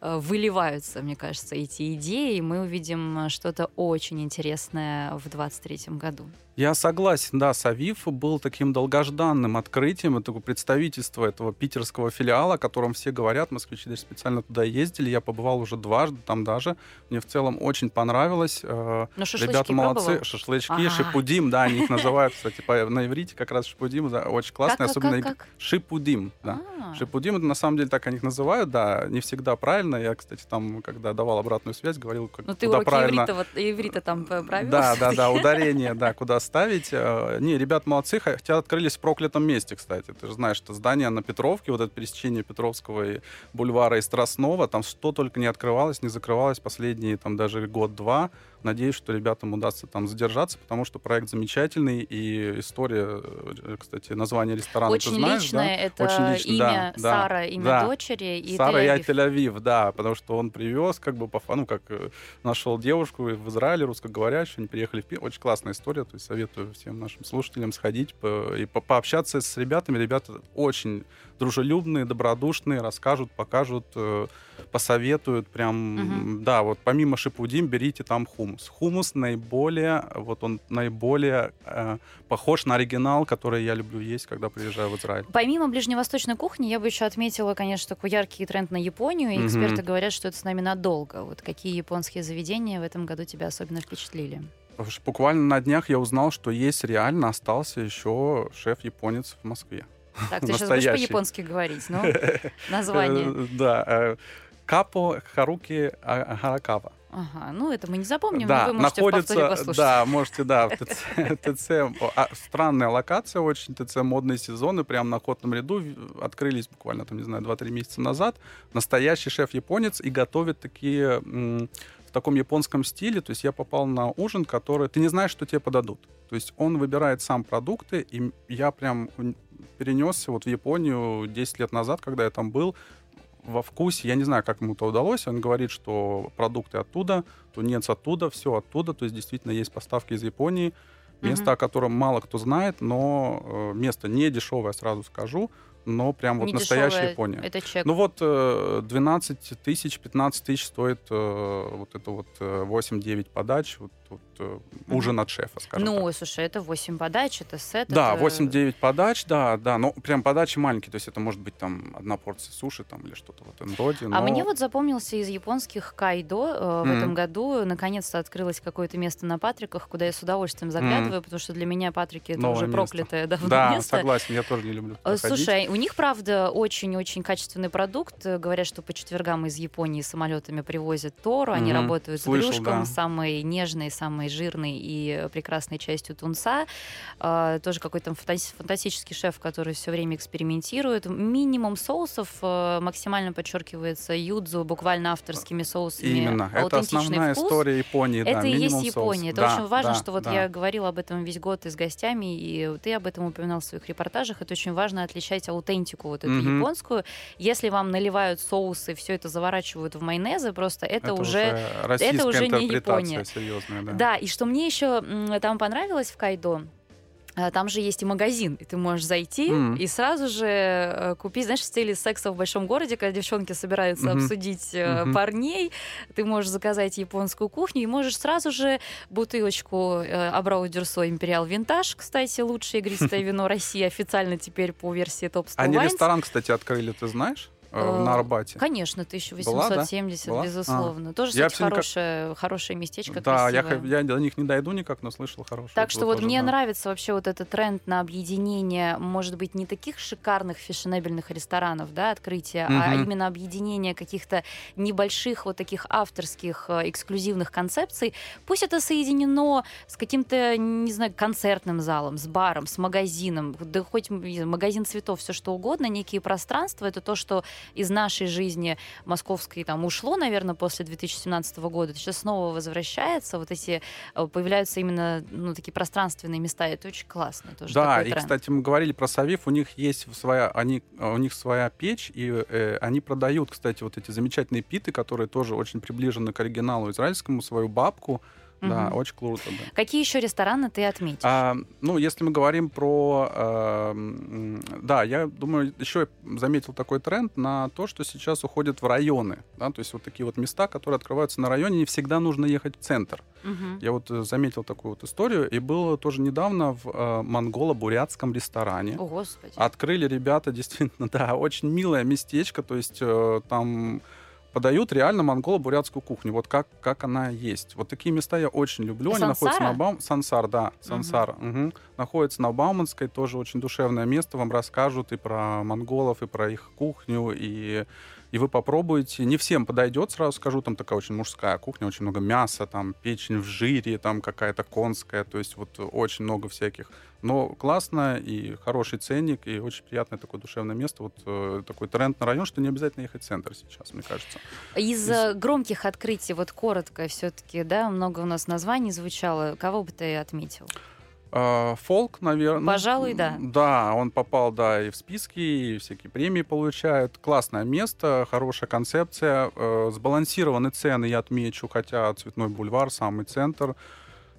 э, выливаются, мне кажется, эти идеи. И мы увидим что-то очень интересное в 2023 году. Я согласен, да, Савив был таким долгожданным открытием, это представительство этого питерского филиала, о котором все говорят, москвичи даже специально туда ездили, я побывал уже дважды там даже, мне в целом очень понравилось. Э, Но Ребята молодцы, пробовал? шашлычки, А-а-а. шипудим, да, они их называют, кстати, на иврите как раз шипудим, да, очень классно, особенно как, как? шипудим, да. А-а-а. Шипудим, это на самом деле так они их называют, да, не всегда правильно, я, кстати, там, когда давал обратную связь, говорил, как, Ну ты уроки правильно... иврита, вот, иврита там правил? Да, да, да, ударение, да, куда ставить. Э, не, ребят молодцы, хотя открылись в проклятом месте, кстати. Ты же знаешь, что здание на Петровке, вот это пересечение Петровского и бульвара и Страстного, там что только не открывалось, не закрывалось последние там даже год-два Надеюсь, что ребятам удастся там задержаться, потому что проект замечательный, и история, э, кстати, название ресторана Очень ты знаешь, личное, да? это Очень лично, имя да, Сара, да, имя да. дочери и Сара Тель-Авив. Тель-Авив, да, потому что он привез, как бы, по, ну, как э, нашел девушку в Израиле, русскоговорящую, они приехали в Пи- Очень классная история, то есть советую всем нашим слушателям сходить по- и по- пообщаться с ребятами. Ребята очень дружелюбные, добродушные, расскажут, покажут, э, посоветуют, прям, Мгм. да, вот помимо шипудим берите там хумус. Хумус наиболее, вот он наиболее э, похож на оригинал, который я люблю есть, когда приезжаю в Израиль. Помимо ближневосточной кухни, я бы еще отметила, конечно, такой яркий тренд на Японию. И Мгм. эксперты говорят, что это с нами надолго. Вот какие японские заведения в этом году тебя особенно впечатлили? Буквально на днях я узнал, что есть реально остался еще шеф-японец в Москве. Так, ты сейчас будешь по-японски говорить, ну, название. Э, Да. э, Капо Харуки А- Харакава. Ага, ну это мы не запомним, Да, но вы можете находится, послушать. да, можете, да, в ТЦ, ТЦ, а, странная локация очень, ТЦ модные сезоны, прямо на Котном ряду открылись буквально, там, не знаю, 2-3 месяца назад. Настоящий шеф-японец и готовит такие таком японском стиле, то есть я попал на ужин, который, ты не знаешь, что тебе подадут. То есть он выбирает сам продукты, и я прям перенесся вот в Японию 10 лет назад, когда я там был, во вкусе, я не знаю, как ему это удалось, он говорит, что продукты оттуда, тунец оттуда, все оттуда, то есть действительно есть поставки из Японии, место, Мгм. о котором мало кто знает, но э, место не дешевое, сразу скажу, но прям вот настоящая Япония. Это чек. Ну вот э, 12 тысяч, 15 тысяч стоит э, вот это вот э, 8-9 подач, вот, вот, э, ужин от шефа, скажем так. Ну, слушай, это 8 подач, это сет. Да, это- 8-9 подач, да, да, но прям подачи маленькие, то есть это может быть там одна порция суши там или что-то вот эндоди, А но... мне вот запомнился из японских кайдо э, в Мгм. этом году. Наконец-то открылось какое-то место на Патриках, куда я с удовольствием заглядываю, потому что для меня Патрики это Новое уже место. проклятое давно Да, место. согласен, я тоже не люблю Э. Слушай, у них, правда, очень-очень качественный продукт. Э, Говорят, что по четвергам из Японии самолетами привозят тору. Они Мгм. работают Слышал, с брюшком, да. самой нежной, самой жирной и прекрасной частью тунца. Э, Тоже какой-то фантас- фантастический шеф, который все время экспериментирует. Минимум соусов э, максимально подчеркивается юдзу буквально авторскими соусами. Именно, это основная вкус. история Японии, да, Это и есть соус. Япония. Это Да, очень важно, да, что вот да. я говорила об этом весь год и с гостями, и ты об этом упоминал в своих репортажах. Это очень важно отличать аутентику вот эту Мгм. японскую. Если вам наливают соусы, все это заворачивают в майонезы, просто это, уже российская уже не Япония. серьезная, да. да. и что мне еще там понравилось в Кайдо, а, там же есть и магазин, и ты можешь зайти Мгм. и сразу же э, купить, знаешь, в стиле секса в большом городе, когда девчонки собираются Мгм. обсудить э, Мгм. парней, ты можешь заказать японскую кухню и можешь сразу же бутылочку э, Абрау Дюрсо Империал Винтаж, кстати, лучшее игристое вино России официально теперь по версии Топ 100 Они ресторан, кстати, открыли, ты знаешь, э, на Арбате. Конечно, 1870, Была? безусловно. Тоже, Я кстати, всё никак- хорошее, хорошее местечко, Да, я, красивое. я до них не дойду никак, но слышал хорошее. Так что вот тоже, мне да. нравится вообще вот этот тренд на объединение, может быть, не таких шикарных фешенебельных ресторанов, да, открытия, а Мгм. именно объединение каких-то небольших вот таких авторских э, эксклюзивных концепций. Пусть это соединено с каким-то, не знаю, концертным залом, с баром, с магазином, да хоть магазин цветов, все что угодно, некие пространства. Это то, что из нашей жизни московской там ушло, наверное, после 2017 года. Это сейчас снова возвращается. Вот эти э, появляются именно ну, такие пространственные места. Это очень классно. Тоже Да, и, тренд. кстати, мы говорили про Савив, у них есть своя, они, э, у них своя печь, и э, они продают, кстати, вот эти замечательные питы, которые тоже очень приближены к оригиналу израильскому, свою бабку. Да, Мгм. очень круто, да. Какие еще рестораны ты отметишь? А, ну, если мы говорим про... м, да, я думаю, еще заметил такой тренд на то, что сейчас уходят в районы. Да, то есть вот такие вот места, которые открываются на районе, не всегда нужно ехать в центр. Мгм. Я вот э, заметил такую вот историю, и было тоже недавно в э, монголо-бурятском ресторане. О, Господи. Открыли ребята, действительно, да, очень милое местечко, то есть э, там подают реально монголо-бурятскую кухню, вот как, как она есть. Вот такие места я очень люблю. Они находятся на Сансара? Баум... Сансар, да, Сансар. мгм. Находится на Бауманской, тоже очень душевное место. Вам расскажут и про монголов, и про их кухню, и и вы попробуете. Не всем подойдет, сразу скажу, там такая очень мужская кухня, очень много мяса, там печень в жире, там какая-то конская, то есть вот очень много всяких. Но классно и хороший ценник, и очень приятное такое душевное место. Вот э, такой тренд на район, что не обязательно ехать в центр сейчас, мне кажется. Из, Из... громких открытий, вот коротко все-таки, да, много у нас названий звучало. Кого бы ты отметил? А, фолк, наверное. Пожалуй, да. Да, он попал, да, и в списки, и всякие премии получает. Классное место, хорошая концепция, э, сбалансированы цены, я отмечу, хотя Цветной бульвар, самый центр.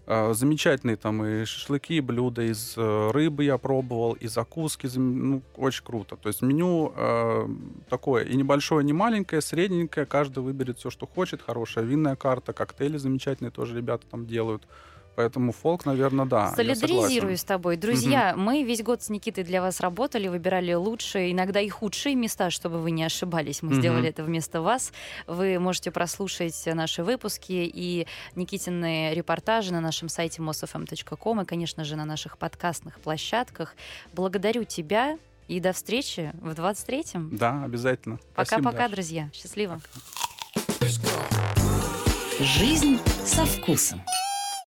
Э, замечательные там и шашлыки, и блюда из э, рыбы я пробовал, и закуски, ну, очень круто. То есть меню э, такое и небольшое, и не маленькое, средненькое, каждый выберет все, что хочет, хорошая винная карта, коктейли замечательные тоже ребята там делают. Поэтому фолк, наверное, да. Солидаризирую с тобой. Друзья, угу. мы весь год с Никитой для вас работали, выбирали лучшие, иногда и худшие места, чтобы вы не ошибались. Мы угу. сделали это вместо вас. Вы можете прослушать наши выпуски и Никитины репортажи на нашем сайте mosfm.com и, конечно же, на наших подкастных площадках. Благодарю тебя и до встречи в 23-м. Да, обязательно. Пока-пока, друзья. Счастливо. Жизнь со вкусом.